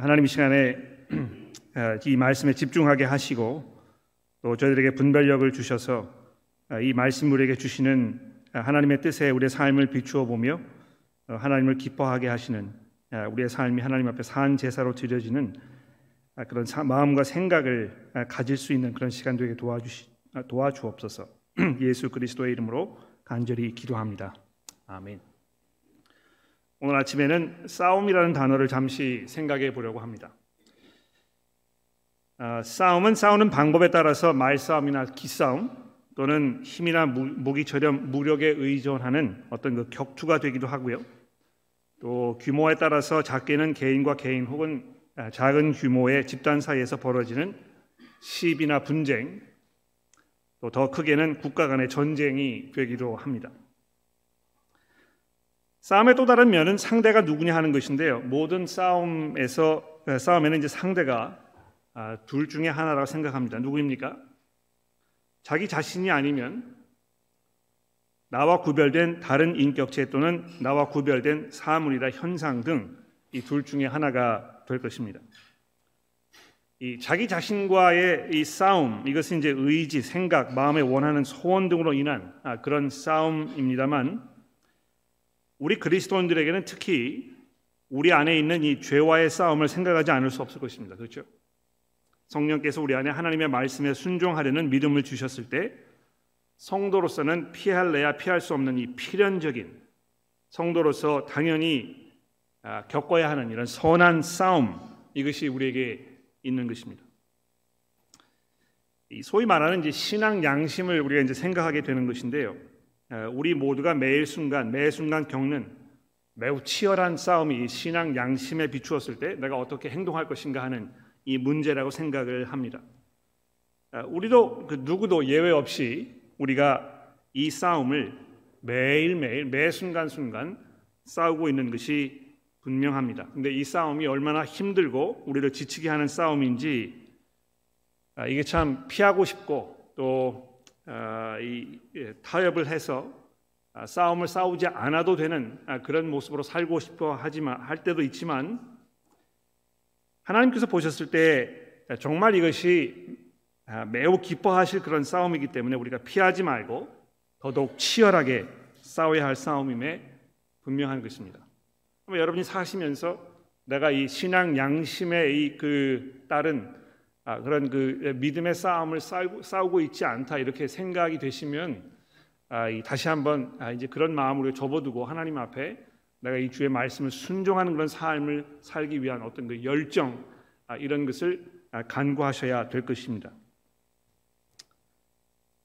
하나님 이 시간에 이 말씀에 집중하게 하시고 또 저희들에게 분별력을 주셔서 이 말씀 우리에게 주시는 하나님의 뜻에 우리의 삶을 비추어 보며 하나님을 기뻐하게 하시는 우리의 삶이 하나님 앞에 산 제사로 드려지는 그런 마음과 생각을 가질 수 있는 그런 시간 되게 도와주시 도와주옵소서. 예수 그리스도의 이름으로 간절히 기도합니다. 아멘. 오늘 아침에는 싸움이라는 단어를 잠시 생각해 보려고 합니다. 아, 싸움은 싸우는 방법에 따라서 말싸움이나 기싸움 또는 힘이나 무기처럼 무력에 의존하는 어떤 그 격투가 되기도 하고요. 또 규모에 따라서 작게는 개인과 개인 혹은 아, 작은 규모의 집단 사이에서 벌어지는 시비나 분쟁, 또 더 크게는 국가 간의 전쟁이 되기도 합니다. 싸움의 또 다른 면은 상대가 누구냐 하는 것인데요. 모든 싸움에서 싸움에는 이제 상대가 아, 둘 중에 하나라고 생각합니다. 누구입니까? 자기 자신이 아니면 나와 구별된 다른 인격체 또는 나와 구별된 사물이나 현상 등 이 둘 중에 하나가 될 것입니다. 이 자기 자신과의 이 싸움 이것은 이제 의지, 생각, 마음에 원하는 소원 등으로 인한 아, 그런 싸움입니다만 우리 그리스도인들에게는 특히 우리 안에 있는 이 죄와의 싸움을 생각하지 않을 수 없을 것입니다. 그렇죠? 성령께서 우리 안에 하나님의 말씀에 순종하려는 믿음을 주셨을 때 성도로서는 피할래야 피할 수 없는 이 필연적인 성도로서 당연히 아, 겪어야 하는 이런 선한 싸움 이것이 우리에게 있는 것입니다. 소위 말하는 이제 신앙 양심을 우리가 이제 생각하게 되는 것인데요. 우리 모두가 매일 순간 매 순간 겪는 매우 치열한 싸움이 신앙 양심에 비추었을 때 내가 어떻게 행동할 것인가 하는 이 문제라고 생각을 합니다. 우리도 그 누구도 예외 없이 우리가 이 싸움을 매일매일 매 순간순간 싸우고 있는 것이 분명합니다. 근데 이 싸움이 얼마나 힘들고 우리를 지치게 하는 싸움인지 아, 이게 참 피하고 싶고 또 아, 이 예, 타협을 해서 아, 싸움을 싸우지 않아도 되는 아, 그런 모습으로 살고 싶어 하지만 할 때도 있지만 하나님께서 보셨을 때 정말 이것이 매우 기뻐하실 그런 싸움이기 때문에 우리가 피하지 말고 더더욱 치열하게 싸워야 할 싸움임에 분명한 것입니다. 여러분이 사시면서 내가 이 신앙 양심의 이그 따른 아, 그런 그 믿음의 싸움을 싸우고, 싸우고 있지 않다 이렇게 생각이 되시면 아, 이, 다시 한번 아, 이제 그런 마음으로 접어두고 하나님 앞에 내가 이 주의 말씀을 순종하는 그런 삶을 살기 위한 어떤 그 열정 아, 이런 것을 아, 간구하셔야 될 것입니다.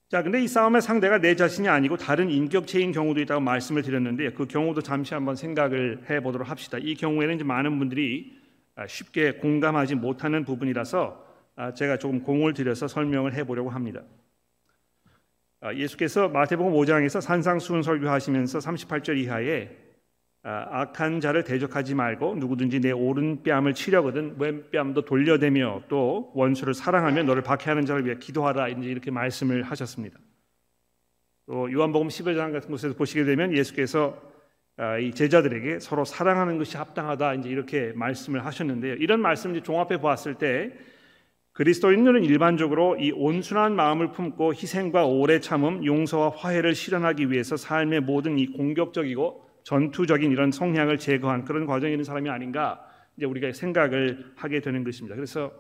자, 근데 이 싸움의 상대가 내 자신이 아니고 다른 인격체인 경우도 있다고 말씀을 드렸는데 그 경우도 잠시 한번 생각을 해 보도록 합시다. 이 경우에는 이제 많은 분들이 아, 쉽게 공감하지 못하는 부분이라서 아, 제가 조금 공을 들여서 설명을 해보려고 합니다. 아, 예수께서 마태복음 5장에서 산상수훈 설교하시면서 38절 이하에 아, 악한 자를 대적하지 말고 누구든지 내 오른 뺨을 치려거든 왼뺨도 돌려대며 또 원수를 사랑하며 너를 박해하는 자를 위해 기도하라 이렇게 말씀을 하셨습니다. 또 요한복음 15장 같은 곳에서 보시게 되면 예수께서 이 제자들에게 서로 사랑하는 것이 합당하다 이제 이렇게 말씀을 하셨는데요. 이런 말씀을 종합해 보았을 때 그리스도인들은 일반적으로 이 온순한 마음을 품고 희생과 오래 참음, 용서와 화해를 실현하기 위해서 삶의 모든 이 공격적이고 전투적인 이런 성향을 제거한 그런 과정이 있는 사람이 아닌가 이제 우리가 생각을 하게 되는 것입니다. 그래서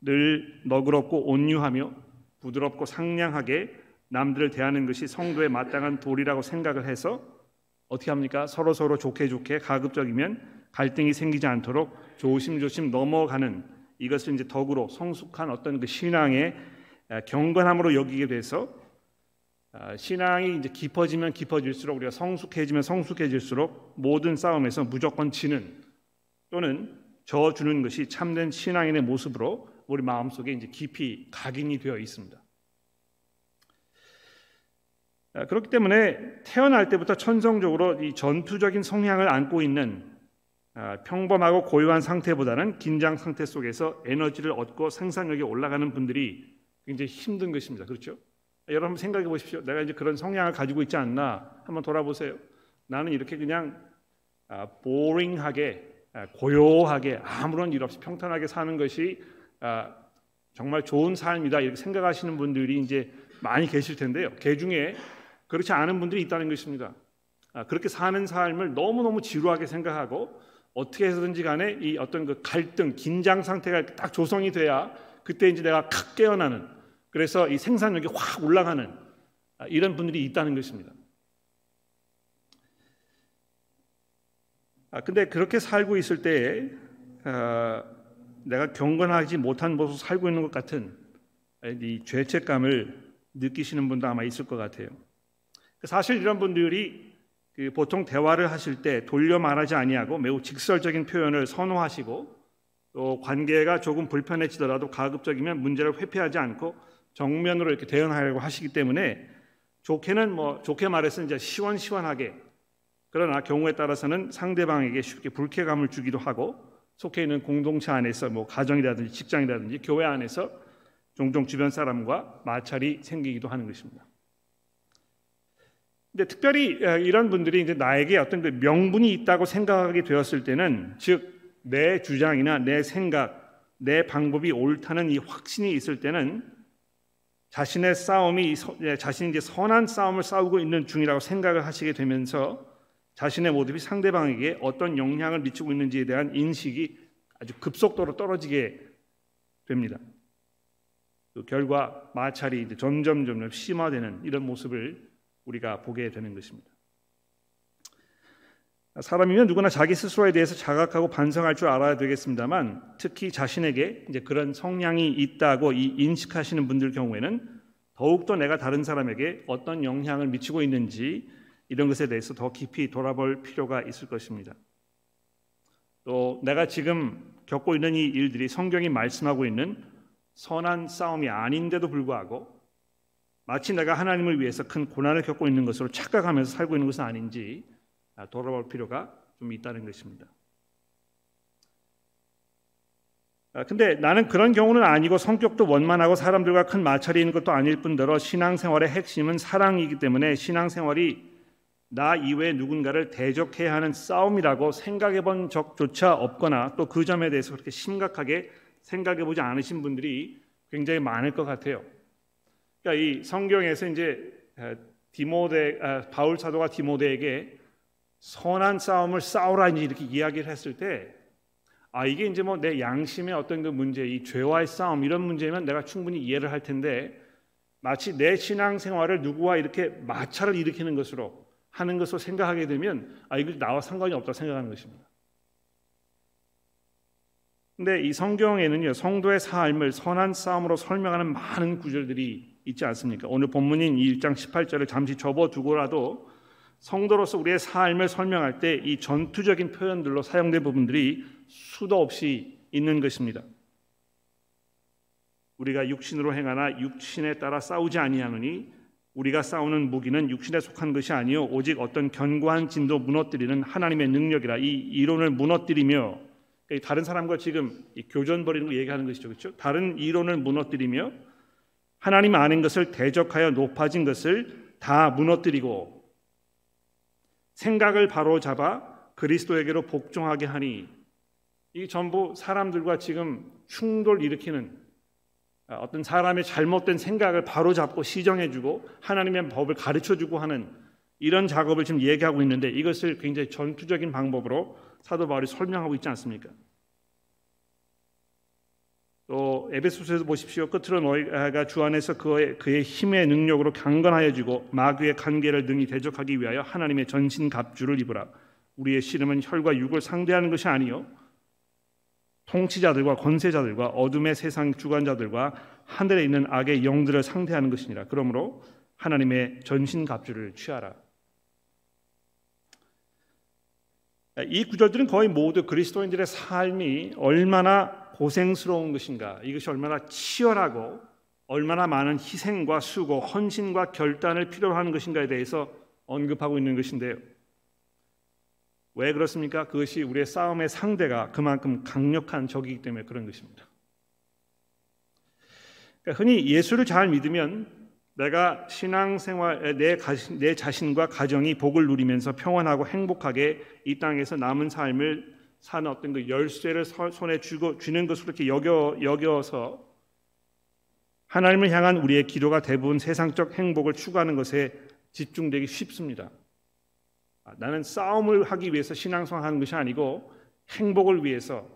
늘 너그럽고 온유하며 부드럽고 상냥하게 남들을 대하는 것이 성도의 마땅한 도리라고 생각을 해서 어떻게 합니까? 서로 서로 좋게 좋게 가급적이면 갈등이 생기지 않도록 조심조심 넘어가는 이것을 이제 덕으로 성숙한 어떤 그 신앙의 경건함으로 여기게 돼서 아, 신앙이 이제 깊어지면 깊어질수록 우리가 성숙해지면 성숙해질수록 모든 싸움에서 무조건 지는 또는 져주는 것이 참된 신앙인의 모습으로 우리 마음속에 이제 깊이 각인이 되어 있습니다. 아, 그렇기 때문에 태어날 때부터 천성적으로 이 전투적인 성향을 안고 있는 아, 평범하고 고요한 상태보다는 긴장 상태 속에서 에너지를 얻고 생산력이 올라가는 분들이 굉장히 힘든 것입니다. 그렇죠? 여러분 생각해 보십시오. 내가 이제 그런 성향을 가지고 있지 않나 한번 돌아보세요. 나는 이렇게 그냥 보링하게 고요하게 아무런 일 없이 평탄하게 사는 것이 정말 좋은 삶이다 이렇게 생각하시는 분들이 이제 많이 계실 텐데요. 개 중에 그렇지 않은 분들이 있다는 것입니다. 그렇게 사는 삶을 너무 너무 지루하게 생각하고 어떻게 해서든지 간에 이 어떤 그 갈등, 긴장 상태가 딱 조성이 돼야 그때 이제 내가 칵 깨어나는 그래서 이 생산력이 확 올라가는 이런 분들이 있다는 것입니다. 아, 근데 그렇게 살고 있을 때에 어, 내가 경건하지 못한 모습 살고 있는 것 같은 이 죄책감을 느끼시는 분도 아마 있을 것 같아요. 사실 이런 분들이 그 보통 대화를 하실 때 돌려 말하지 아니하고 매우 직설적인 표현을 선호하시고 또 관계가 조금 불편해지더라도 가급적이면 문제를 회피하지 않고 정면으로 이렇게 대응하려고 하시기 때문에 좋게는 뭐 좋게 말해서 이제 시원시원하게 그러나 경우에 따라서는 상대방에게 쉽게 불쾌감을 주기도 하고 속해 있는 공동체 안에서 뭐 가정이라든지 직장이라든지 교회 안에서 종종 주변 사람과 마찰이 생기기도 하는 것입니다. 근데 특별히 이런 분들이 이제 나에게 어떤 그 명분이 있다고 생각하게 되었을 때는 즉 내 주장이나 내 생각, 내 방법이 옳다는 이 확신이 있을 때는 자신의 싸움이 자신이 이제 선한 싸움을 싸우고 있는 중이라고 생각을 하시게 되면서 자신의 모습이 상대방에게 어떤 영향을 미치고 있는지에 대한 인식이 아주 급속도로 떨어지게 됩니다. 그 결과 마찰이 점점 점점 심화되는 이런 모습을 우리가 보게 되는 것입니다. 사람이면 누구나 자기 스스로에 대해서 자각하고 반성할 줄 알아야 되겠습니다만 특히 자신에게 이제 그런 성향이 있다고 인식하시는 분들 경우에는 더욱더 내가 다른 사람에게 어떤 영향을 미치고 있는지 이런 것에 대해서 더 깊이 돌아볼 필요가 있을 것입니다. 또 내가 지금 겪고 있는 이 일들이 성경이 말씀하고 있는 선한 싸움이 아닌데도 불구하고 마치 내가 하나님을 위해서 큰 고난을 겪고 있는 것으로 착각하면서 살고 있는 것은 아닌지 돌아볼 필요가 좀 있다는 것입니다. 아, 근데 나는 그런 경우는 아니고 성격도 원만하고 사람들과 큰 마찰이 있는 것도 아닐 뿐더러 신앙생활의 핵심은 사랑이기 때문에 신앙생활이 나 이외에 누군가를 대적해야 하는 싸움이라고 생각해 본 적조차 없거나 또 그 점에 대해서 그렇게 심각하게 생각해 보지 않으신 분들이 굉장히 많을 것 같아요. 그러니까 이 성경에서 이제 디모데 바울 사도가 디모데에게 선한 싸움을 싸우라 이렇게 이야기를 했을 때 아, 이게 이제 뭐 내 양심의 어떤 그 문제, 이 죄와의 싸움 이런 문제면 내가 충분히 이해를 할 텐데 마치 내 신앙 생활을 누구와 이렇게 마찰을 일으키는 것으로 하는 것으로 생각하게 되면 아 이거 나와 상관이 없다 생각하는 것입니다. 근데 이 성경에는요 성도의 삶을 선한 싸움으로 설명하는 많은 구절들이 있지 않습니까? 오늘 본문인 1장 18절을 잠시 접어두고라도 성도로서 우리의 삶을 설명할 때 이 전투적인 표현들로 사용된 부분들이 수도 없이 있는 것입니다. 우리가 육신으로 행하나 육신에 따라 싸우지 아니하노니 우리가 싸우는 무기는 육신에 속한 것이 아니요 오직 어떤 견고한 진도 무너뜨리는 하나님의 능력이라 이 이론을 무너뜨리며 그러니까 다른 사람과 지금 교전 벌이는 거 얘기하는 것이죠, 그렇죠? 다른 이론을 무너뜨리며 하나님 아는 것을 대적하여 높아진 것을 다 무너뜨리고 생각을 바로 잡아 그리스도에게로 복종하게 하니 이 전부 사람들과 지금 충돌 일으키는 아, 어떤 사람의 잘못된 생각을 바로 잡고 시정해 주고 하나님의 법을 가르쳐 주고 하는 이런 작업을 지금 얘기하고 있는데 이것을 굉장히 전투적인 방법으로 사도 바울이 설명하고 있지 않습니까? 또 에베소서에서 보십시오. 끝으로 너희가 주 안에서 그의, 그의 힘의 능력으로 강건하여지고 마귀의 관계를 능히 대적하기 위하여 하나님의 전신 갑주를 입으라. 우리의 씨름은 혈과 육을 상대하는 것이 아니요 통치자들과 권세자들과 어둠의 세상 주관자들과 하늘에 있는 악의 영들을 상대하는 것이니라. 그러므로 하나님의 전신 갑주를 취하라. 이 구절들은 거의 모두 그리스도인들의 삶이 얼마나 고생스러운 것인가, 이것이 얼마나 치열하고 얼마나 많은 희생과 수고, 헌신과 결단을 필요로 하는 것인가에 대해서 언급하고 있는 것인데요. 왜 그렇습니까? 그것이 우리의 싸움의 상대가 그만큼 강력한 적이기 때문에 그런 것입니다. 그러니까 흔히 예수를 잘 믿으면 내가 신앙생활 내, 내 자신과 가정이 복을 누리면서 평안하고 행복하게 이 땅에서 남은 삶을 사는 어떤 그 열쇠를 손에 쥐고 쥐는 것으로 이렇게 여겨 여겨서 하나님을 향한 우리의 기도가 대부분 세상적 행복을 추구하는 것에 집중되기 쉽습니다. 아, 나는 싸움을 하기 위해서 신앙생활하는 것이 아니고 행복을 위해서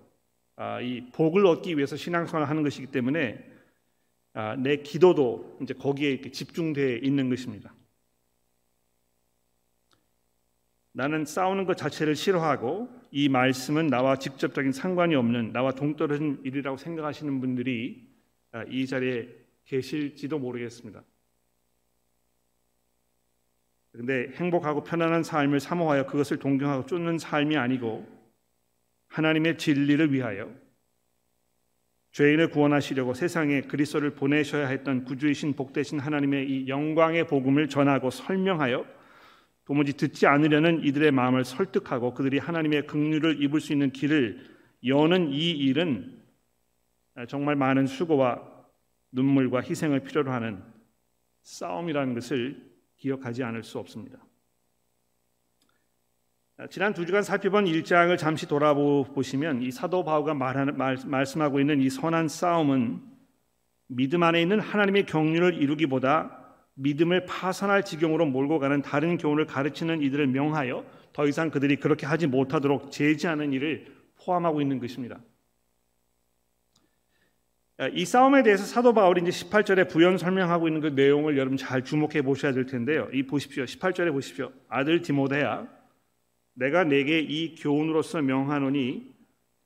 아, 이 복을 얻기 위해서 신앙생활을 하는 것이기 때문에 아, 내 기도도 이제 거기에 집중되어 있는 것입니다. 나는 싸우는 것 자체를 싫어하고 이 말씀은 나와 직접적인 상관이 없는 나와 동떨어진 일이라고 생각하시는 분들이 이 자리에 계실지도 모르겠습니다. 그런데 행복하고 편안한 삶을 사모하여 그것을 동경하고 쫓는 삶이 아니고 하나님의 진리를 위하여 죄인을 구원하시려고 세상에 그리스도를 보내셔야 했던 구주이신 복되신 하나님의 이 영광의 복음을 전하고 설명하여 도무지 듣지 않으려는 이들의 마음을 설득하고 그들이 하나님의 긍휼을 입을 수 있는 길을 여는 이 일은 정말 많은 수고와 눈물과 희생을 필요로 하는 싸움이라는 것을 기억하지 않을 수 없습니다. 지난 두 주간 살펴본 일장을 잠시 돌아보시면 이 사도 바울가 말하는, 말, 말씀하고 있는 이 선한 싸움은 믿음 안에 있는 하나님의 경륜을 이루기보다 믿음을 파산할 지경으로 몰고 가는 다른 교훈을 가르치는 이들을 명하여 더 이상 그들이 그렇게 하지 못하도록 제지하는 일을 포함하고 있는 것입니다. 이 싸움에 대해서 사도 바울이 이제 18절에 부연 설명하고 있는 그 내용을 여러분 잘 주목해 보셔야 될 텐데요. 이 보십시오. 18절에 보십시오. 아들 디모데야 내가 내게 이 교훈으로서 명하노니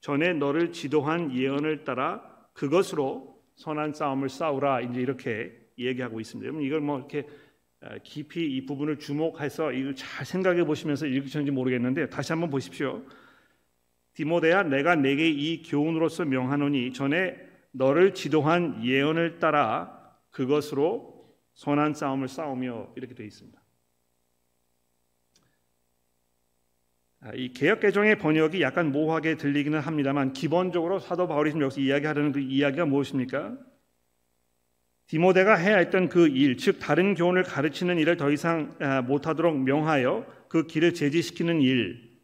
전에 너를 지도한 예언을 따라 그것으로 선한 싸움을 싸우라 이제 이렇게 얘기하고 있습니다. 여러분 이걸 뭐 이렇게 깊이 이 부분을 주목해서 이걸 잘 생각해 보시면서 읽으셨는지 모르겠는데 다시 한번 보십시오. 디모데야 내가 내게 이 교훈으로서 명하노니 전에 너를 지도한 예언을 따라 그것으로 선한 싸움을 싸우며 이렇게 되어 있습니다. 아, 이 개혁 개정의 번역이 약간 모호하게 들리기는 합니다만 기본적으로 사도 바울이 지금 여기서 이야기하려는 그 이야기가 무엇입니까? 디모데가 해야 했던 그 일, 즉 다른 교훈을 가르치는 일을 더 이상 아, 못하도록 명하여 그 길을 제지시키는 일,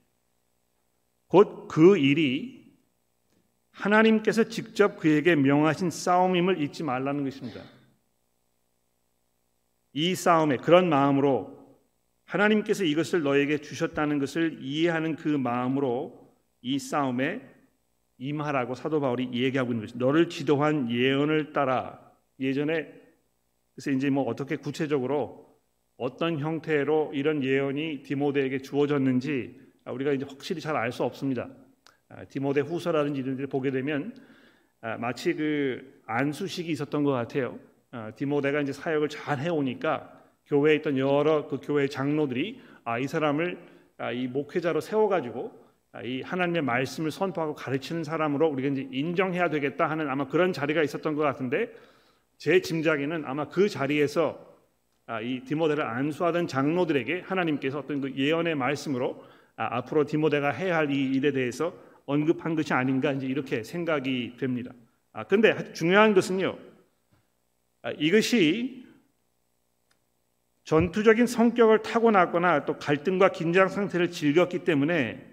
곧 그 일이 하나님께서 직접 그에게 명하신 싸움임을 잊지 말라는 것입니다. 이 싸움에 그런 마음으로 하나님께서 이것을 너에게 주셨다는 것을 이해하는 그 마음으로 이 싸움에 임하라고 사도 바울이 얘기하고 있는 것입니다. 너를 지도한 예언을 따라 예전에 그래서 이제 뭐 어떻게 구체적으로 어떤 형태로 이런 예언이 디모데에게 주어졌는지 우리가 이제 확실히 잘 알 수 없습니다. 아, 디모데 후서라든지 이런 데를 보게 되면 아, 마치 그 안수식이 있었던 것 같아요. 아, 디모데가 이제 사역을 잘 해오니까 교회에 있던 여러 그 교회 장로들이 이 사람을 이 목회자로 세워가지고 이 하나님의 말씀을 선포하고 가르치는 사람으로 우리가 이제 인정해야 되겠다 하는 아마 그런 자리가 있었던 것 같은데 제 짐작에는 아마 그 자리에서 이 디모데를 안수하던 장로들에게 하나님께서 어떤 그 예언의 말씀으로 앞으로 디모데가 해야 할 이 일에 대해서 언급한 것이 아닌가 이제 이렇게 생각이 됩니다. 아, 근데 중요한 것은요. 아, 이것이 전투적인 성격을 타고났거나 또 갈등과 긴장 상태를 즐겼기 때문에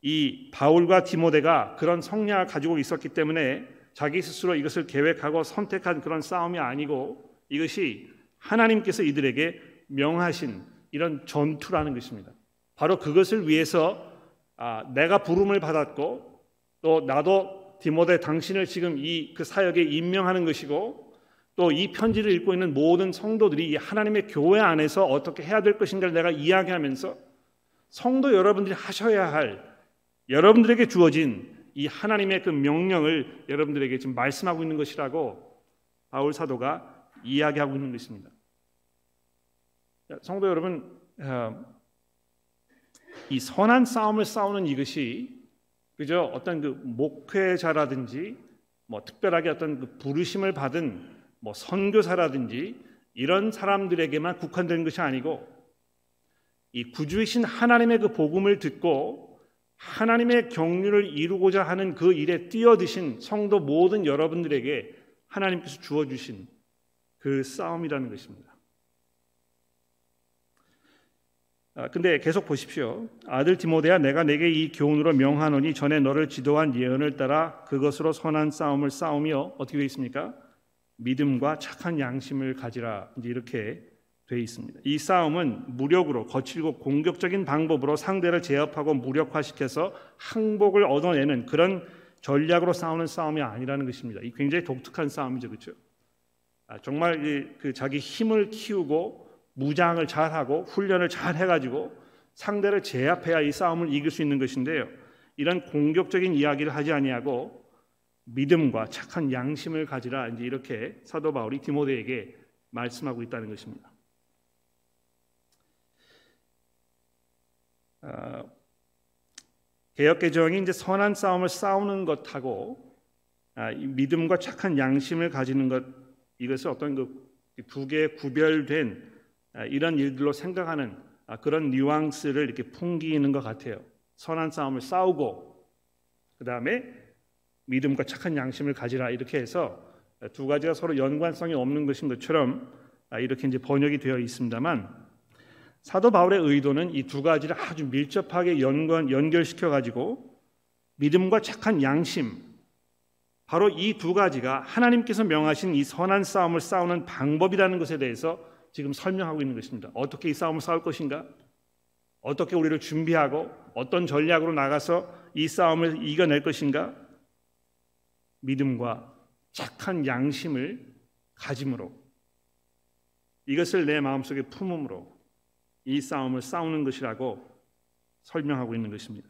이 바울과 디모데가 그런 성향을 가지고 있었기 때문에 자기 스스로 이것을 계획하고 선택한 그런 싸움이 아니고 이것이 하나님께서 이들에게 명하신 이런 전투라는 것입니다. 바로 그것을 위해서 아, 내가 부름을 받았고 또 나도 디모데 당신을 지금 이 그 사역에 임명하는 것이고 또 이 편지를 읽고 있는 모든 성도들이 이 하나님의 교회 안에서 어떻게 해야 될 것인가를 내가 이야기하면서 성도 여러분들이 하셔야 할 여러분들에게 주어진 이 하나님의 그 명령을 여러분들에게 지금 말씀하고 있는 것이라고 바울 사도가 이야기하고 있는 것입니다. 성도 여러분, 어, 이 선한 싸움을 싸우는 이것이 그저 어떤 그 목회자라든지 뭐 특별하게 어떤 그 부르심을 받은 뭐 선교사라든지 이런 사람들에게만 국한된 것이 아니고 이 구주이신 하나님의 그 복음을 듣고 하나님의 경륜을 이루고자 하는 그 일에 뛰어드신 성도 모든 여러분들에게 하나님께서 주어 주신 그 싸움이라는 것입니다. 아, 근데 계속 보십시오. 아들 디모데야 내가 내게 이 교훈으로 명하노니 전에 너를 지도한 예언을 따라 그것으로 선한 싸움을 싸우며 어떻게 되어 있습니까? 믿음과 착한 양심을 가지라 이제 이렇게 되어 있습니다. 이 싸움은 무력으로 거칠고 공격적인 방법으로 상대를 제압하고 무력화시켜서 항복을 얻어내는 그런 전략으로 싸우는 싸움이 아니라는 것입니다. 이 굉장히 독특한 싸움이죠, 그렇죠? 아, 정말 그 자기 힘을 키우고 무장을 잘하고 훈련을 잘 해가지고 상대를 제압해야 이 싸움을 이길 수 있는 것인데요. 이런 공격적인 이야기를 하지 아니하고 믿음과 착한 양심을 가지라 이제 이렇게 사도 바울이 디모데에게 말씀하고 있다는 것입니다. 어, 개혁 개정이 이제 선한 싸움을 싸우는 것하고 아, 믿음과 착한 양심을 가지는 것 이것을 어떤 그 두 개의 구별된 아, 이런 일들로 생각하는 아, 그런 뉘앙스를 이렇게 풍기는 것 같아요. 선한 싸움을 싸우고 그 다음에 믿음과 착한 양심을 가지라 이렇게 해서 두 가지가 서로 연관성이 없는 것인 것처럼 아, 이렇게 이제 번역이 되어 있습니다만 사도 바울의 의도는 이 두 가지를 아주 밀접하게 연관 연결시켜 가지고 믿음과 착한 양심 바로 이 두 가지가 하나님께서 명하신 이 선한 싸움을 싸우는 방법이라는 것에 대해서 지금 설명하고 있는 것입니다. 어떻게 이 싸움을 싸울 것인가? 어떻게 우리를 준비하고 어떤 전략으로 나가서 이 싸움을 이겨낼 것인가? 믿음과 착한 양심을 가짐으로 이것을 내 마음속에 품음으로 이 싸움을 싸우는 것이라고 설명하고 있는 것입니다.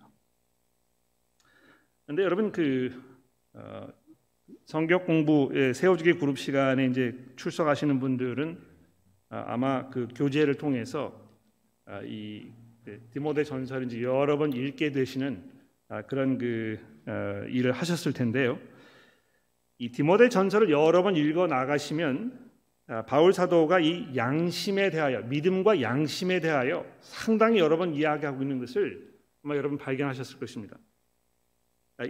그런데 여러분 그 어, 성경 공부 세워주기 그룹 시간에 이제 출석하시는 분들은 아, 아마 그 교재를 통해서 아, 이그 디모데 전설을 이제 여러 번 읽게 되시는 아, 그런 그 어, 일을 하셨을 텐데요. 이 디모데 전설을 여러 번 읽어 나가시면 바울 사도가 이 양심에 대하여 믿음과 양심에 대하여 상당히 여러 번 이야기하고 있는 것을 아마 여러분 발견하셨을 것입니다.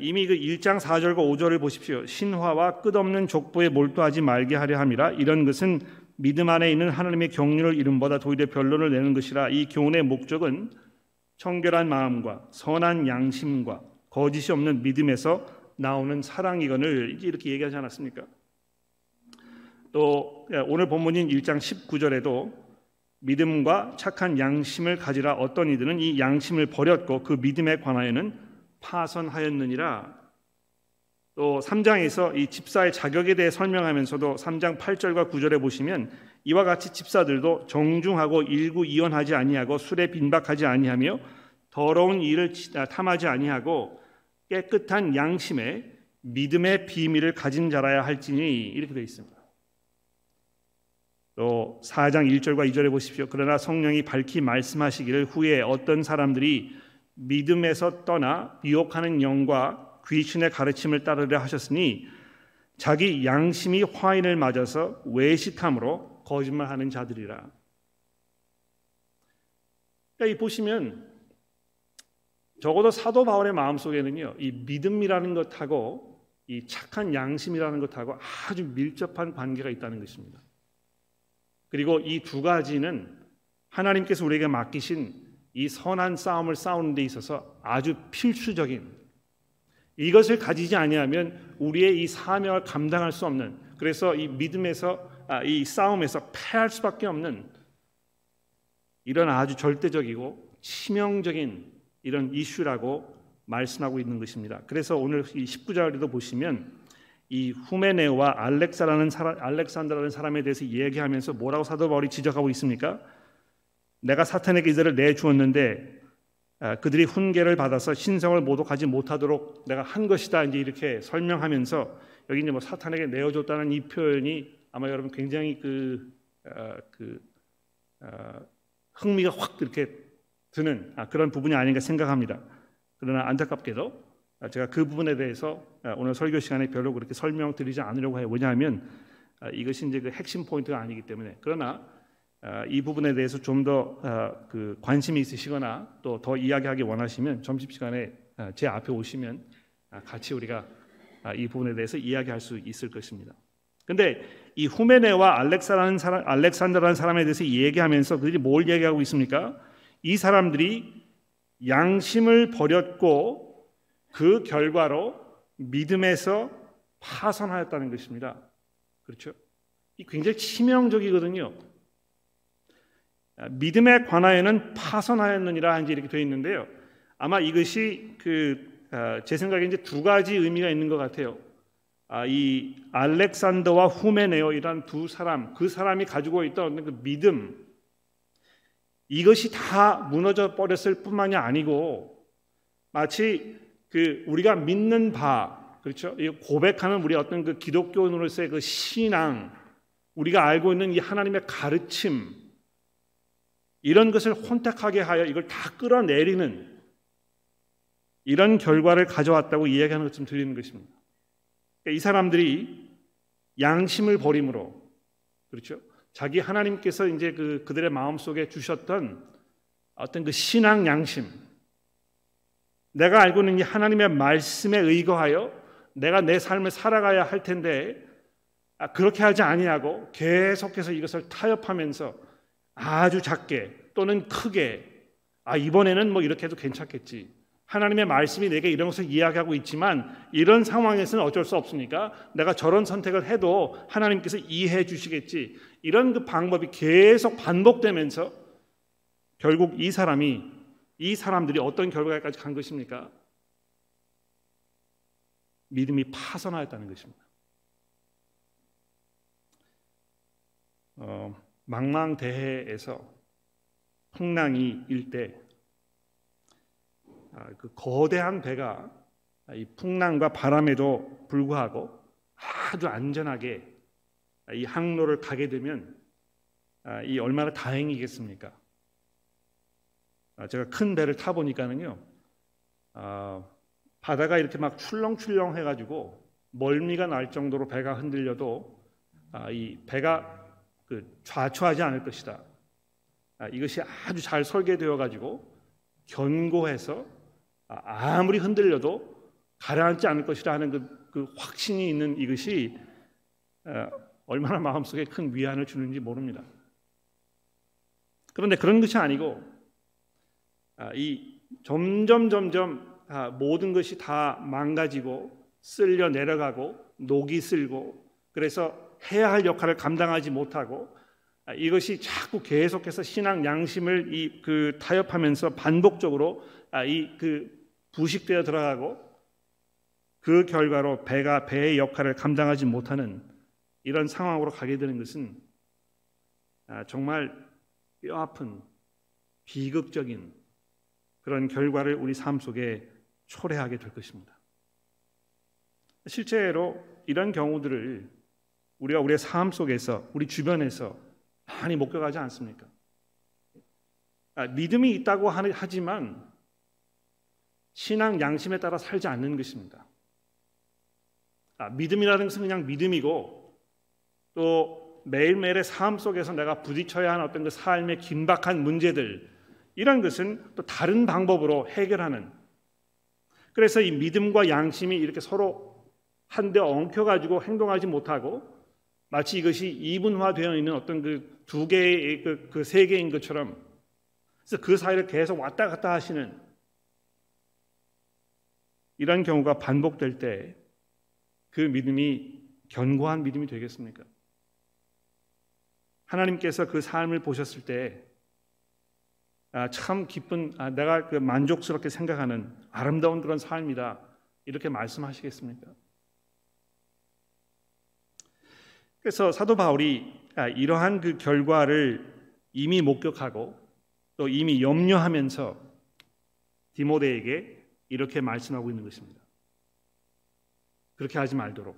이미 그 1장 4절과 5절을 보십시오. 신화와 끝없는 족보에 몰두하지 말게 하려 함이라 이런 것은 믿음 안에 있는 하나님의 경륜을 이름보다 도리어 변론을 내는 것이라 이 교훈의 목적은 청결한 마음과 선한 양심과 거짓이 없는 믿음에서 나오는 사랑이건을 이렇게 얘기하지 않았습니까? 또 예, 오늘 본문인 1장 19절에도 믿음과 착한 양심을 가지라 어떤 이들은 이 양심을 버렸고 그 믿음에 관하여는 파선하였느니라 또 3장에서 이 집사의 자격에 대해 설명하면서도 3장 8절과 9절에 보시면 이와 같이 집사들도 정중하고 일구이연하지 아니하고 술에 빈박하지 아니하며 더러운 일을 탐하지 아니하고 깨끗한 양심에 믿음의 비밀을 가진 자라야 할지니 이렇게 되어 있습니다. 또 4장 1절과 2절에 보십시오. 그러나 성령이 밝히 말씀하시기를 후에 어떤 사람들이 믿음에서 떠나 유혹하는 영과 귀신의 가르침을 따르려 하셨으니 자기 양심이 화인을 맞아서 외식함으로 거짓말하는 자들이라. 그러니까 이 보시면 적어도 사도 바울의 마음 속에는요 이 믿음이라는 것하고 이 착한 양심이라는 것하고 아주 밀접한 관계가 있다는 것입니다. 그리고 이 두 가지는 하나님께서 우리에게 맡기신 이 선한 싸움을 싸우는 데 있어서 아주 필수적인 이것을 가지지 아니하면 우리의 이 사명을 감당할 수 없는 그래서 이 믿음에서 아, 이 싸움에서 패할 수밖에 없는 이런 아주 절대적이고 치명적인 이런 이슈라고 말씀하고 있는 것입니다. 그래서 오늘 이 19절에도 보시면 이 후메네와 알렉사라는 사람, 알렉산더라는 사람에 대해서 얘기하면서 뭐라고 사도 바울이 지적하고 있습니까? 내가 사탄에게 이들을 내주었는데 아, 그들이 훈계를 받아서 신성을 모독하지 못하도록 내가 한 것이다 이제 이렇게 설명하면서 여기 이제 뭐 사탄에게 내어줬다는 이 표현이 아마 여러분 굉장히 그, 어, 그 어, 흥미가 확 이렇게 드는 아, 그런 부분이 아닌가 생각합니다. 그러나 안타깝게도 제가 그 부분에 대해서 오늘 설교 시간에 별로 그렇게 설명드리지 않으려고 해요. 왜냐하면 이것이 이제 그 핵심 포인트가 아니기 때문에 그러나 아, 이 부분에 대해서 좀 더그 아, 관심이 있으시거나 또 더 이야기하기 원하시면 점심 시간에 아, 제 앞에 오시면 같이 우리가 이 부분에 대해서 이야기할 수 있을 것입니다. 근데 이 후메네와 알렉사라는 사람, 알렉산더라는 사람에 대해서 얘기하면서 그들이 뭘 얘기하고 있습니까? 이 사람들이 양심을 버렸고 그 결과로 믿음에서 파선하였다는 것입니다. 그렇죠? 이 굉장히 치명적이거든요. 믿음에 관하여는 파선하였느니라 이제 이렇게 되어 있는데요. 아마 이것이 그제 아, 생각에 이제 두 가지 의미가 있는 것 같아요. 아, 이 알렉산더와 후메네오 이란 두 사람, 그 사람이 가지고 있던 그 믿음 이것이 다 무너져 버렸을 뿐만이 아니고 마치 그 우리가 믿는 바 그렇죠? 고백하는 우리 어떤 그 기독교인으로서의 그 신앙 우리가 알고 있는 이 하나님의 가르침 이런 것을 혼탁하게 하여 이걸 다 끌어내리는 이런 결과를 가져왔다고 이야기하는 것좀 들리는 것입니다. 그러니까 이 사람들이 양심을 버림으로 그렇죠. 자기 하나님께서 이제 그 그들의 마음 속에 주셨던 어떤 그 신앙 양심, 내가 알고 있는 이 하나님의 말씀에 의거하여 내가 내 삶을 살아가야 할 텐데 아, 그렇게 하지 아니하고 계속해서 이것을 타협하면서 아주 작게 또는 크게 아 이번에는 뭐 이렇게 해도 괜찮겠지. 하나님의 말씀이 내게 이런 것을 이야기하고 있지만 이런 상황에서는 어쩔 수 없으니까 내가 저런 선택을 해도 하나님께서 이해해 주시겠지. 이런 그 방법이 계속 반복되면서 결국 이 사람이 이 사람들이 어떤 결과까지 간 것입니까? 믿음이 파선하였다는 것입니다. 어, 망망대해에서 풍랑이 일때 아, 그 거대한 배가 이 풍랑과 바람에도 불구하고 아주 안전하게 이 항로를 가게 되면 아, 이 얼마나 다행이겠습니까? 아, 제가 큰 배를 타 보니까는요, 바다가 이렇게 막 출렁출렁 해가지고 멀미가 날 정도로 배가 흔들려도 이 배가 그 좌초하지 않을 것이다. 이것이 아주 잘 설계되어 가지고 견고해서 아, 아무리 흔들려도 가라앉지 않을 것이라는 그, 그 확신이 있는 이것이 어, 얼마나 마음속에 큰 위안을 주는지 모릅니다. 그런데 그런 것이 아니고 아, 이 점점 점점 아, 모든 것이 다 망가지고 쓸려 내려가고 녹이 슬고 그래서 해야 할 역할을 감당하지 못하고 이것이 자꾸 계속해서 신앙 양심을 이 그 타협하면서 반복적으로 아, 이그 부식되어 들어가고 그 결과로 배가 배의 역할을 감당하지 못하는 이런 상황으로 가게 되는 것은 아, 정말 뼈 아픈 비극적인 그런 결과를 우리 삶 속에 초래하게 될 것입니다. 실제로 이런 경우들을 우리가 우리의 삶 속에서 우리 주변에서 많이 목격하지 않습니까? 아, 믿음이 있다고 하지만 신앙 양심에 따라 살지 않는 것입니다. 아, 믿음이라는 것은 그냥 믿음이고 또 매일매일의 삶 속에서 내가 부딪혀야 하는 어떤 그 삶의 긴박한 문제들 이런 것은 또 다른 방법으로 해결하는 그래서 이 믿음과 양심이 이렇게 서로 한데 엉켜 가지고 행동하지 못하고 마치 이것이 이분화되어 있는 어떤 그 두 개의 그, 그 세계인 것처럼 그래서 그 사이를 계속 왔다 갔다 하시는 이런 경우가 반복될 때 그 믿음이 견고한 믿음이 되겠습니까? 하나님께서 그 삶을 보셨을 때 참 아, 기쁜 아, 내가 그 만족스럽게 생각하는 아름다운 그런 삶이다 이렇게 말씀하시겠습니까? 그래서 사도 바울이 아, 이러한 그 결과를 이미 목격하고 또 이미 염려하면서 디모데에게 이렇게 말씀하고 있는 것입니다. 그렇게 하지 말도록.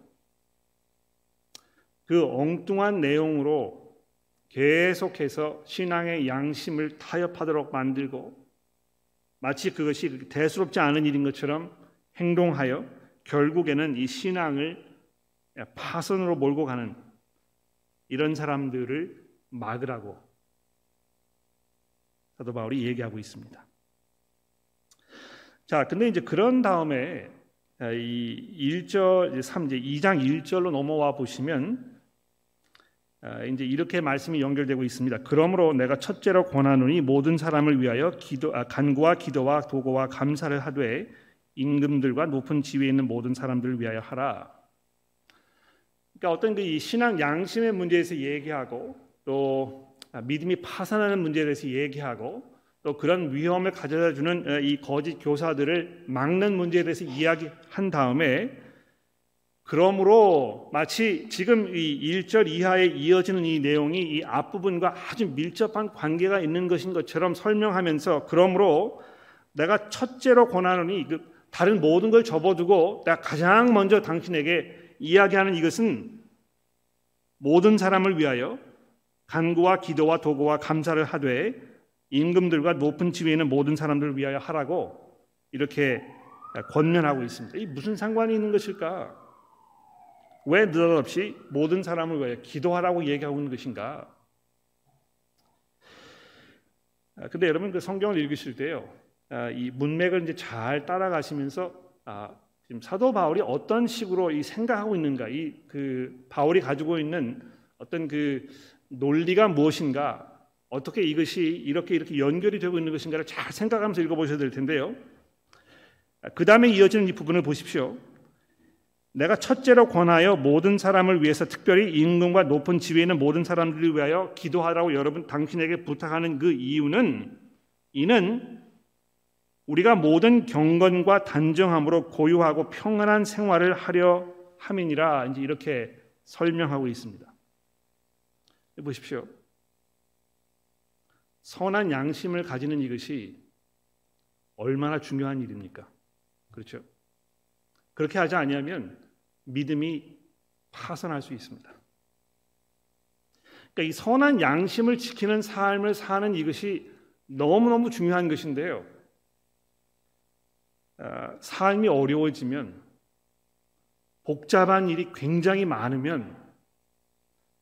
그 엉뚱한 내용으로 계속해서 신앙의 양심을 타협하도록 만들고 마치 그것이 대수롭지 않은 일인 것처럼 행동하여 결국에는 이 신앙을 파선으로 몰고 가는 이런 사람들을 막으라고 사도 바울이 얘기하고 있습니다. 자, 근데 이제 그런 다음에 아, 이 1절 3제 2장 1절로 넘어와 보시면 아, 이제 이렇게 말씀이 연결되고 있습니다. 그러므로 내가 첫째로 권하노니 모든 사람을 위하여 기도, 아, 간구와 기도와 도고와 감사를 하되 임금들과 높은 지위에 있는 모든 사람들을 위하여 하라. 그러니까 어떤 그 신앙 양심의 문제에서 얘기하고 또 아, 믿음이 파산하는 문제에 대해서 얘기하고 또 그런 위험을 가져다 주는 어, 이 거짓 교사들을 막는 문제에 대해서 이야기한 다음에 그러므로 마치 지금 이 1절 이하에 이어지는 이 내용이 이 앞부분과 아주 밀접한 관계가 있는 것인 것처럼 설명하면서 그러므로 내가 첫째로 권하노니 그 다른 모든 걸 접어두고 내가 가장 먼저 당신에게 이야기하는 이것은 모든 사람을 위하여 간구와 기도와 도구와 감사를 하되 임금들과 높은 지위에 있는 모든 사람들을 위하여 하라고 이렇게 권면하고 있습니다. 이 무슨 상관이 있는 것일까? 왜 느닷없이 모든 사람을 위해 기도하라고 얘기하고 있는 것인가? 아, 근데 여러분 그 성경을 읽으실 때요, 아, 이 문맥을 이제 잘 따라가시면서 아, 지금 사도 바울이 어떤 식으로 이 생각하고 있는가, 이 그 바울이 가지고 있는 어떤 그 논리가 무엇인가, 어떻게 이것이 이렇게 이렇게 연결이 되고 있는 것인가를 잘 생각하면서 읽어보셔야 될 텐데요. 그 다음에 이어지는 이 부분을 보십시오. 내가 첫째로 권하여 모든 사람을 위해서 특별히 임금과 높은 지위에 있는 모든 사람들을 위하여 기도하라고 여러분 당신에게 부탁하는 그 이유는 이는 우리가 모든 경건과 단정함으로 고유하고 평안한 생활을 하려 함이니라 이제 이렇게 설명하고 있습니다. 보십시오. 선한 양심을 가지는 이것이 얼마나 중요한 일입니까? 그렇죠? 그렇게 하지 아니하면 믿음이 파산할 수 있습니다. 그러니까 이 선한 양심을 지키는 삶을 사는 이것이 너무너무 중요한 것인데요. 아, 삶이 어려워지면 복잡한 일이 굉장히 많으면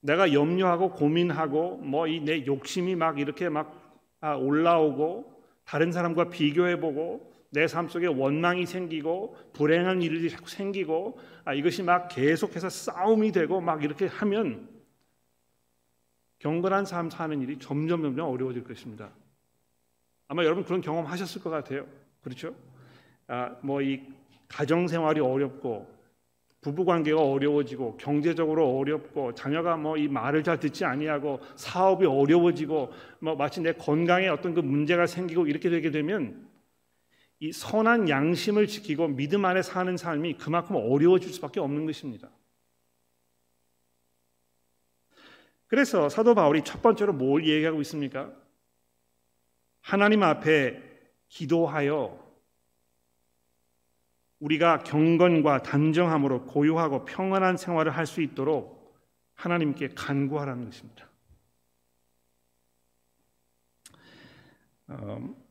내가 염려하고 고민하고 뭐 이 내 욕심이 막 이렇게 막 아, 올라오고 다른 사람과 비교해보고 내 삶 속에 원망이 생기고 불행한 일들이 자꾸 생기고 아, 이것이 막 계속해서 싸움이 되고 막 이렇게 하면 경건한 삶 사는 일이 점점 점점 어려워질 것입니다. 아마 여러분 그런 경험 하셨을 것 같아요. 그렇죠? 아, 뭐 이 가정 생활이 어렵고 부부 관계가 어려워지고 경제적으로 어렵고 자녀가 뭐 이 말을 잘 듣지 아니하고 사업이 어려워지고 뭐 마치 내 건강에 어떤 그 문제가 생기고 이렇게 되게 되면 이 선한 양심을 지키고 믿음 안에 사는 삶이 그만큼 어려워질 수밖에 없는 것입니다. 그래서 사도 바울이 첫 번째로 뭘 얘기하고 있습니까? 하나님 앞에 기도하여 우리가 경건과 단정함으로 고요하고 평안한 생활을 할 수 있도록 하나님께 간구하라는 것입니다. 음,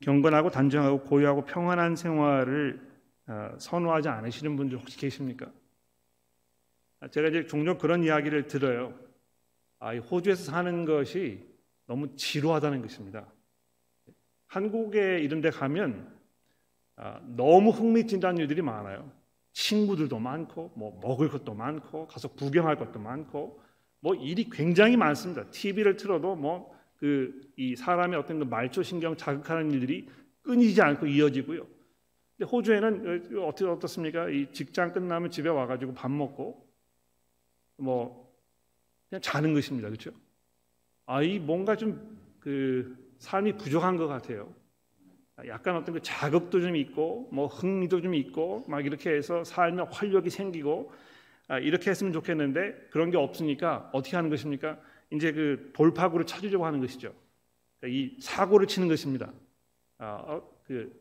경건하고 단정하고 고요하고 평안한 생활을 어, 선호하지 않으시는 분들 혹시 계십니까? 아, 제가 이제 종종 그런 이야기를 들어요. 아, 호주에서 사는 것이 너무 지루하다는 것입니다. 한국에 이런 데 가면 아, 너무 흥미진진한 일들이 많아요. 친구들도 많고, 뭐 먹을 것도 많고, 가서 구경할 것도 많고, 뭐 일이 굉장히 많습니다. TV를 틀어도 뭐 그 이 사람의 어떤 그 말초 신경 자극하는 일들이 끊이지 않고 이어지고요. 근데 호주에는 어떻게 어떻습니까? 이 직장 끝나면 집에 와가지고 밥 먹고 뭐 그냥 자는 것입니다. 그렇죠? 아이 뭔가 좀 그 삶이 부족한 것 같아요. 약간 어떤 그 자극도 좀 있고 뭐 흥미도 좀 있고 막 이렇게 해서 삶에 활력이 생기고 아, 이렇게 했으면 좋겠는데 그런 게 없으니까 어떻게 하는 것입니까? 이제 그 돌파구를 찾으려고 하는 것이죠. 그러니까 이 사고를 치는 것입니다. 아, 어, 그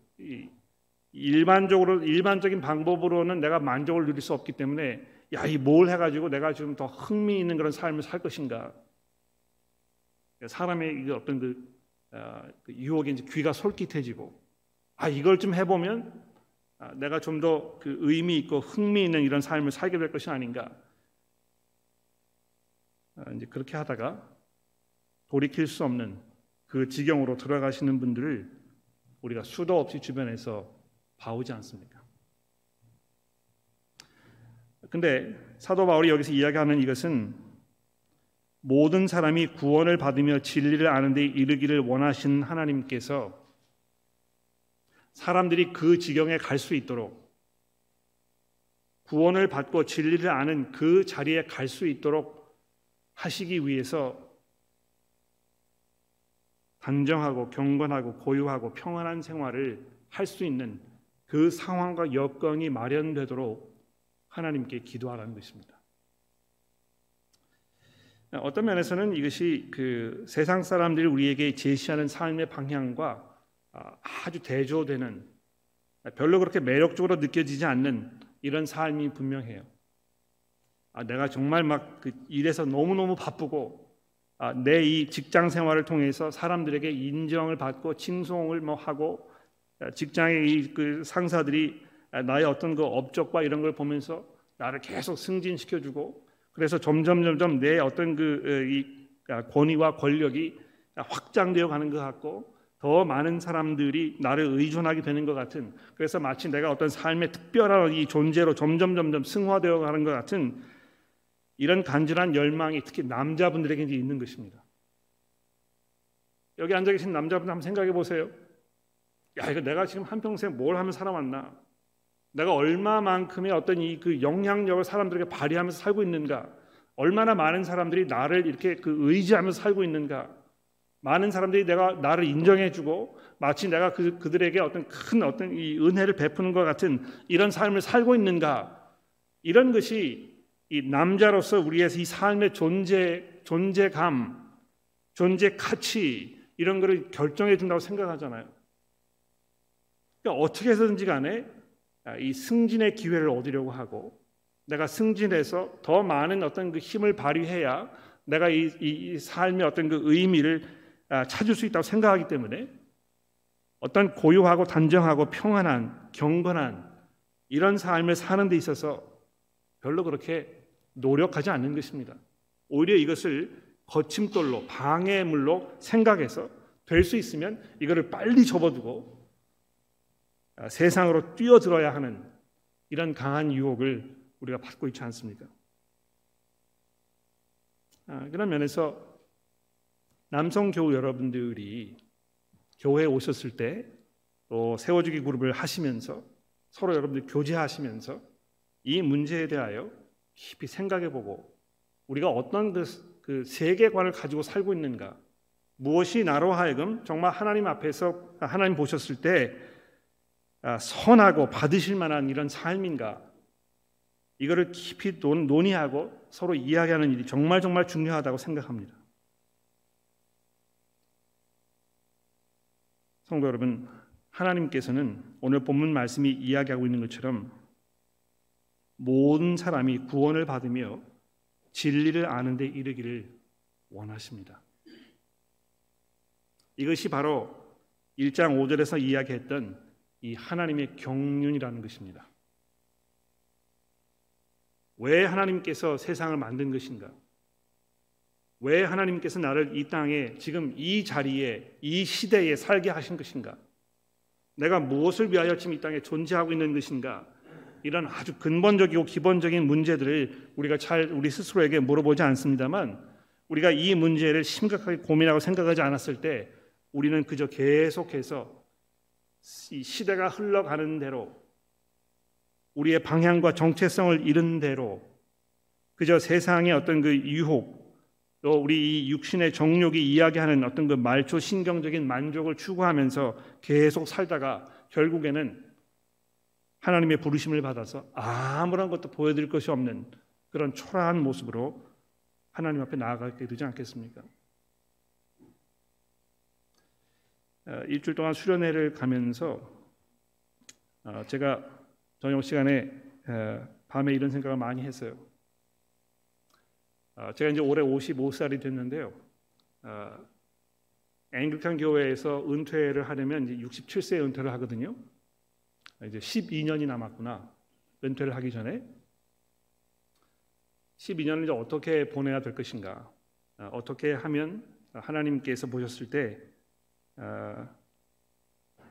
일반적으로 일반적인 방법으로는 내가 만족을 누릴 수 없기 때문에 야 이 뭘 해가지고 내가 좀 더 흥미 있는 그런 삶을 살 것인가? 사람의 어떤 그, 어, 그 유혹에 이제 귀가 솔깃해지고 아 이걸 좀 해보면 아, 내가 좀 더 그 의미 있고 흥미 있는 이런 삶을 살게 될 것이 아닌가? 아, 이제 그렇게 하다가 돌이킬 수 없는 그 지경으로 들어가시는 분들을 우리가 수도 없이 주변에서 봐오지 않습니까? 근데 사도 바울이 여기서 이야기하는 이것은 모든 사람이 구원을 받으며 진리를 아는 데 이르기를 원하시는 하나님께서 사람들이 그 지경에 갈 수 있도록 구원을 받고 진리를 아는 그 자리에 갈 수 있도록 하시기 위해서 단정하고 경건하고 고유하고 평안한 생활을 할 수 있는 그 상황과 여건이 마련되도록 하나님께 기도하라는 것입니다. 어떤 면에서는 이것이 그 세상 사람들이 우리에게 제시하는 삶의 방향과 아, 아주 대조되는 별로 그렇게 매력적으로 느껴지지 않는 이런 삶이 분명해요. 아, 내가 정말 막 그 일에서 너무 너무 바쁘고 아, 내 이 직장 생활을 통해서 사람들에게 인정을 받고 칭송을 뭐 하고 직장의 이 그 상사들이 나의 어떤 그 업적과 이런 걸 보면서 나를 계속 승진시켜주고 그래서 점점 점점 내 어떤 그이 아, 권위와 권력이 확장되어 가는 것 같고 더 많은 사람들이 나를 의존하게 되는 것 같은 그래서 마치 내가 어떤 삶의 특별한 이 존재로 점점 점점 승화되어 가는 것 같은 이런 간절한 열망이 특히 남자분들에게 있는 것입니다. 여기 앉아 계신 남자분들 한번 생각해 보세요. 야, 이거 내가 지금 한평생 뭘 하면 살아왔나? 내가 얼마만큼의 어떤 이 그 영향력을 사람들에게 발휘하면서 살고 있는가? 얼마나 많은 사람들이 나를 이렇게 그 의지하면서 살고 있는가? 많은 사람들이 내가 나를 인정해주고 마치 내가 그, 그들에게 어떤 큰 어떤 이 은혜를 베푸는 것 같은 이런 삶을 살고 있는가? 이런 것이 이 남자로서 우리의 이 삶의 존재 존재감, 존재 가치 이런 것을 결정해 준다고 생각하잖아요. 그러니까 어떻게 해서든지 간에 아, 이 승진의 기회를 얻으려고 하고 내가 승진해서 더 많은 어떤 그 힘을 발휘해야 내가 이, 이, 이 삶의 어떤 그 의미를 아, 찾을 수 있다고 생각하기 때문에 어떤 고요하고 단정하고 평안한 경건한 이런 삶을 사는 데 있어서 별로 그렇게 노력하지 않는 것입니다. 오히려 이것을 거침돌로 방해물로 생각해서 될 수 있으면 이거를 빨리 접어두고 아, 세상으로 뛰어들어야 하는 이런 강한 유혹을 우리가 받고 있지 않습니까? 아, 그런 면에서 남성 교우 여러분들이 교회에 오셨을 때 또 세워주기 그룹을 하시면서 서로 여러분들 교제하시면서 이 문제에 대하여 깊이 생각해보고 우리가 어떤 그, 그 세계관을 가지고 살고 있는가 무엇이 나로 하여금 정말 하나님 앞에서 하나님 보셨을 때 아, 선하고 받으실 만한 이런 삶인가? 이거를 깊이 논의하고 서로 이야기하는 일이 정말 정말 중요하다고 생각합니다. 성도 여러분, 하나님께서는 오늘 본문 말씀이 이야기하고 있는 것처럼 모든 사람이 구원을 받으며 진리를 아는 데 이르기를 원하십니다. 이것이 바로 1장 5절에서 이야기했던 이 하나님의 경륜이라는 것입니다. 왜 하나님께서 세상을 만든 것인가? 왜 하나님께서 나를 이 땅에 지금 이 자리에 이 시대에 살게 하신 것인가? 내가 무엇을 위하여 지금 이 땅에 존재하고 있는 것인가? 이런 아주 근본적이고 기본적인 문제들을 우리가 잘 우리 스스로에게 물어보지 않습니다만 우리가 이 문제를 심각하게 고민하고 생각하지 않았을 때 우리는 그저 계속해서 이 시대가 흘러가는 대로 우리의 방향과 정체성을 잃은 대로 그저 세상의 어떤 그 유혹 또 우리 이 육신의 정욕이 이야기하는 어떤 그 말초 신경적인 만족을 추구하면서 계속 살다가 결국에는 하나님의 부르심을 받아서 아무런 것도 보여드릴 것이 없는 그런 초라한 모습으로 하나님 앞에 나아가게 되지 않겠습니까? 어, 일주일 동안 수련회를 가면서 어, 제가 저녁 시간에 어, 밤에 이런 생각을 많이 했어요. 제가 이제 올해 55살이 됐는데요. 앵글칸 교회에서 은퇴를 하려면 이제 67세에 은퇴를 하거든요. 이제 12년이 남았구나. 은퇴를 하기 전에 12년을 이제 어떻게 보내야 될 것인가? 어떻게 하면 하나님께서 보셨을 때 어,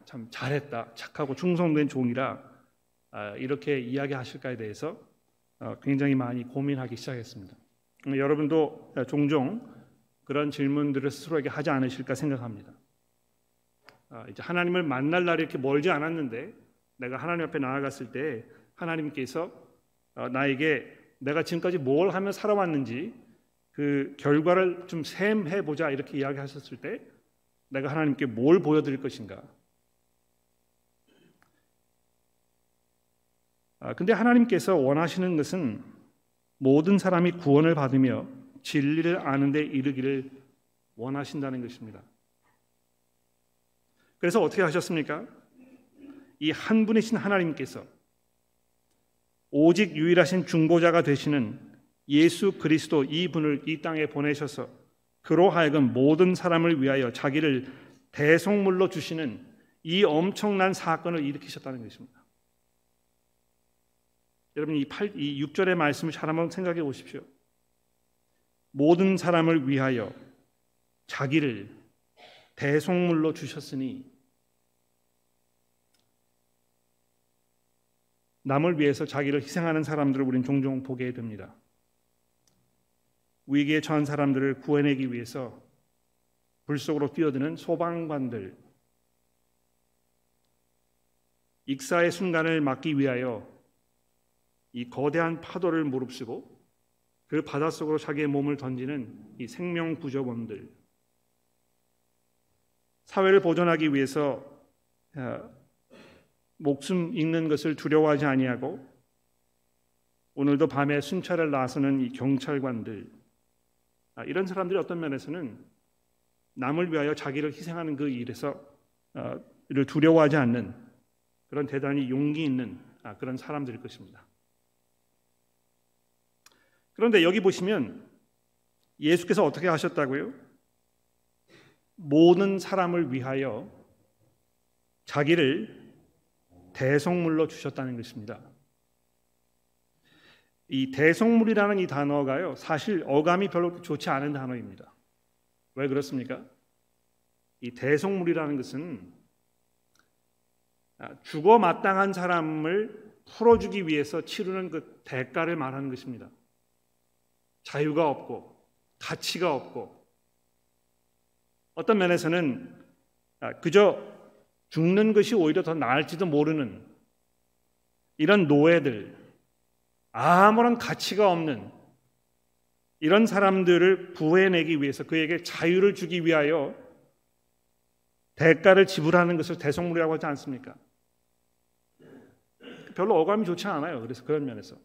참 잘했다, 착하고 충성된 종이라 어, 이렇게 이야기하실까에 대해서 어, 굉장히 많이 고민하기 시작했습니다. 여러분도 종종 그런 질문들을 스스로에게 하지 않으실까 생각합니다. 아, 이제 하나님을 만날 날이 이렇게 멀지 않았는데 내가 하나님 앞에 나아갔을 때 하나님께서 어, 나에게 내가 지금까지 뭘 하며 살아왔는지 그 결과를 좀 셈해 보자 이렇게 이야기하셨을 때 내가 하나님께 뭘 보여드릴 것인가? 아, 근데 하나님께서 원하시는 것은 모든 사람이 구원을 받으며 진리를 아는 데 이르기를 원하신다는 것입니다. 그래서 어떻게 하셨습니까? 이 한 분이신 하나님께서 오직 유일하신 중보자가 되시는 예수 그리스도 이분을 이 땅에 보내셔서 그로 하여금 모든 사람을 위하여 자기를 대속물로 주시는 이 엄청난 사건을 일으키셨다는 것입니다. 여러분 이 8, 이 6절의 말씀을 잘 한번 생각해 보십시오. 모든 사람을 위하여 자기를 대속물로 주셨으니 남을 위해서 자기를 희생하는 사람들을 우리는 종종 보게 됩니다. 위기에 처한 사람들을 구해내기 위해서 불 속으로 뛰어드는 소방관들, 익사의 순간을 막기 위하여 이 거대한 파도를 무릅쓰고 그 바닷속으로 자기의 몸을 던지는 이 생명 구조원들, 사회를 보존하기 위해서 어, 목숨 잃는 것을 두려워하지 아니하고 오늘도 밤에 순찰을 나서는 이 경찰관들 아, 이런 사람들이 어떤 면에서는 남을 위하여 자기를 희생하는 그 일에서 어, 를 두려워하지 않는 그런 대단히 용기 있는 아, 그런 사람들일 것입니다. 그런데 여기 보시면 예수께서 어떻게 하셨다고요? 모든 사람을 위하여 자기를 대성물로 주셨다는 것입니다. 이 대성물이라는 이 단어가요, 사실 어감이 별로 좋지 않은 단어입니다. 왜 그렇습니까? 이 대성물이라는 것은 아, 죽어 마땅한 사람을 풀어주기 위해서 치르는 그 대가를 말하는 것입니다. 자유가 없고 가치가 없고 어떤 면에서는 아, 그저 죽는 것이 오히려 더 나을지도 모르는 이런 노예들, 아무런 가치가 없는 이런 사람들을 구해내기 위해서 그에게 자유를 주기 위하여 대가를 지불하는 것을 대성물이라고 하지 않습니까? 별로 어감이 좋지 않아요. 그래서 그런 면에서.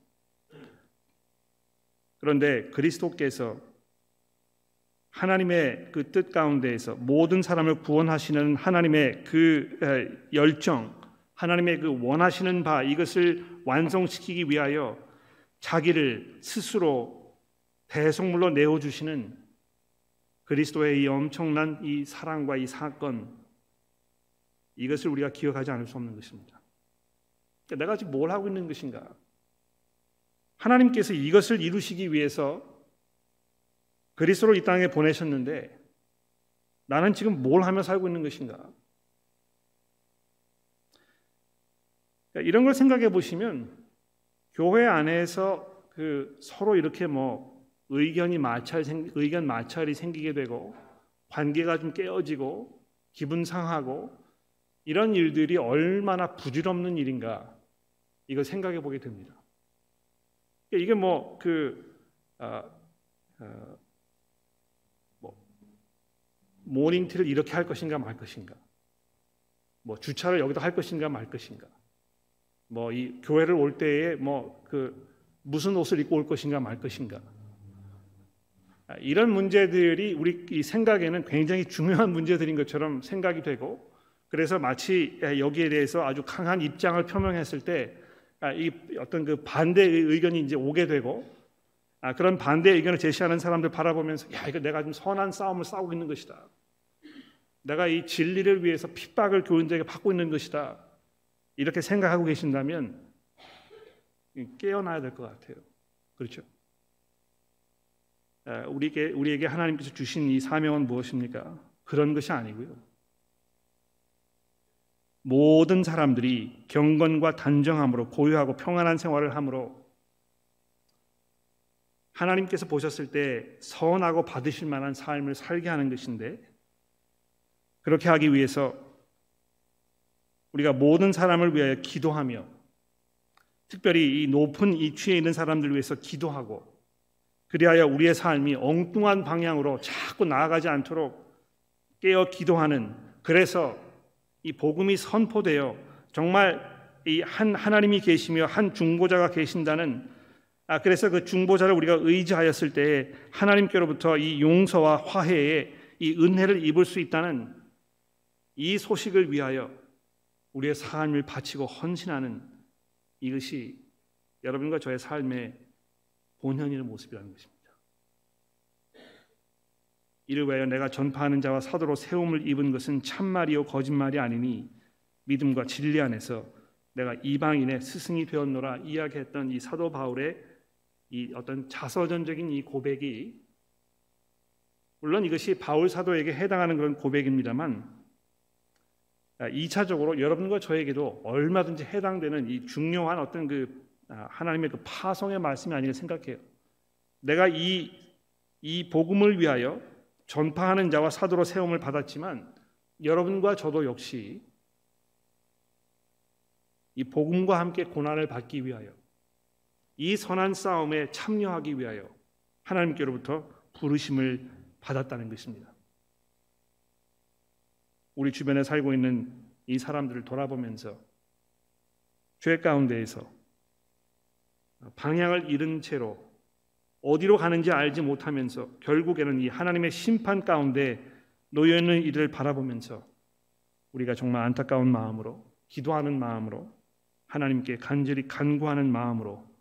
그런데 그리스도께서 하나님의 그 뜻 가운데에서 모든 사람을 구원하시는 하나님의 그 열정, 하나님의 그 원하시는 바 이것을 완성시키기 위하여 자기를 스스로 대속물로 내어 주시는 그리스도의 이 엄청난 이 사랑과 이 사건 이것을 우리가 기억하지 않을 수 없는 것입니다. 그러니까 내가 지금 뭘 하고 있는 것인가? 하나님께서 이것을 이루시기 위해서 그리스도를 이 땅에 보내셨는데 나는 지금 뭘 하며 살고 있는 것인가? 그러니까 이런 걸 생각해 보시면 교회 안에서 그 서로 이렇게 뭐 의견이 마찰 의견 마찰이 생기게 되고 관계가 좀 깨어지고 기분 상하고 이런 일들이 얼마나 부질없는 일인가 이걸 생각해 보게 됩니다. 그러니까 이게 뭐그 어, 어, 모닝티를 이렇게 할 것인가 말 것인가. 뭐 주차를 여기다 할 것인가 말 것인가. 뭐 이 교회를 올 때에 뭐 그 무슨 옷을 입고 올 것인가 말 것인가. 아, 이런 문제들이 우리 이 생각에는 굉장히 중요한 문제들인 것처럼 생각이 되고 그래서 마치 여기에 대해서 아주 강한 입장을 표명했을 때이 아, 어떤 그 반대 의 견이 이제 오게 되고 아, 그런 반대 의견을 제시하는 사람들 바라보면서 야 이거 내가 좀 선한 싸움을 싸우고 있는 것이다. 내가 이 진리를 위해서 핍박을 교인들에게 받고 있는 것이다. 이렇게 생각하고 계신다면 깨어나야 될 것 같아요. 그렇죠? 아, 우리에게 우리에게 하나님께서 주신 이 사명은 무엇입니까? 그런 것이 아니고요. 모든 사람들이 경건과 단정함으로 고요하고 평안한 생활을 함으로 하나님께서 보셨을 때 선하고 받으실 만한 삶을 살게 하는 것인데 그렇게 하기 위해서 우리가 모든 사람을 위하여 기도하며 특별히 이 높은 이취에 있는 사람들 위해서 기도하고 그리하여 우리의 삶이 엉뚱한 방향으로 자꾸 나아가지 않도록 깨어 기도하는 그래서 이 복음이 선포되어 정말 이 한 하나님이 계시며 한 중보자가 계신다는 아 그래서 그 중보자를 우리가 의지하였을 때 하나님께로부터 이 용서와 화해의 이 은혜를 입을 수 있다는 이 소식을 위하여 우리의 삶을 바치고 헌신하는 이것이 여러분과 저의 삶의 본현의 모습이라는 것입니다. 이를 위하여 내가 전파하는 자와 사도로 세움을 입은 것은 참말이요 거짓말이 아니니 믿음과 진리 안에서 내가 이방인의 스승이 되었노라 이야기했던 이 사도 바울의 이 어떤 자서전적인 이 고백이 물론 이것이 바울 사도에게 해당하는 그런 고백입니다만 2차적으로 여러분과 저에게도 얼마든지 해당되는 이 중요한 어떤 그 아, 하나님의 그 파송의 말씀이 아니라 생각해요. 내가 이, 이 복음을 위하여 전파하는 자와 사도로 세움을 받았지만 여러분과 저도 역시 이 복음과 함께 고난을 받기 위하여 이 선한 싸움에 참여하기 위하여 하나님께로부터 부르심을 받았다는 것입니다. 우리 주변에 살고 있는 이 사람들을 돌아보면서 죄 가운데에서 방향을 잃은 채로 어디로 가는지 알지 못하면서 결국에는 이 하나님의 심판 가운데 놓여 있는 이들을 바라보면서 우리가 정말 안타까운 마음으로 기도하는 마음으로 하나님께 간절히 간구하는 마음으로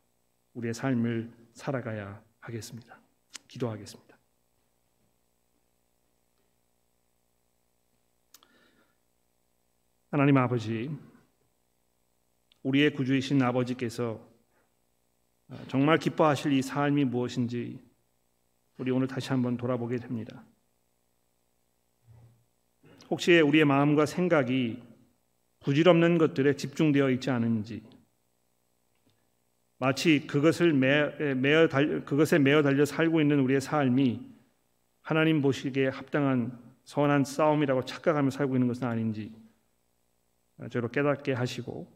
우리의 삶을 살아가야 하겠습니다. 기도하겠습니다. 하나님 아버지, 우리의 구주이신 아버지께서 정말 기뻐하실 이 삶이 무엇인지 우리 오늘 다시 한번 돌아보게 됩니다. 혹시 우리의 마음과 생각이 부질없는 것들에 집중되어 있지 않은지 마치 그것을 매, 매어 달, 그것에 매어 달려 살고 있는 우리의 삶이 하나님 보시기에 합당한 선한 싸움이라고 착각하며 살고 있는 것은 아닌지 저로 깨닫게 하시고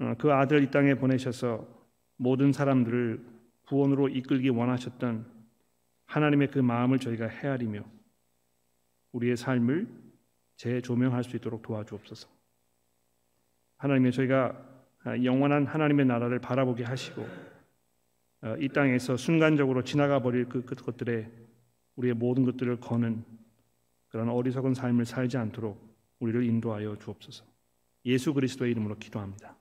어, 그 아들 이 땅에 보내셔서 모든 사람들을 구원으로 이끌기 원하셨던 하나님의 그 마음을 저희가 헤아리며 우리의 삶을 재조명할 수 있도록 도와주옵소서. 하나님의 저희가 영원한 하나님의 나라를 바라보게 하시고 어, 이 땅에서 순간적으로 지나가 버릴 그, 그 것들에 우리의 모든 것들을 거는 그런 어리석은 삶을 살지 않도록 우리를 인도하여 주옵소서. 예수 그리스도의 이름으로 기도합니다.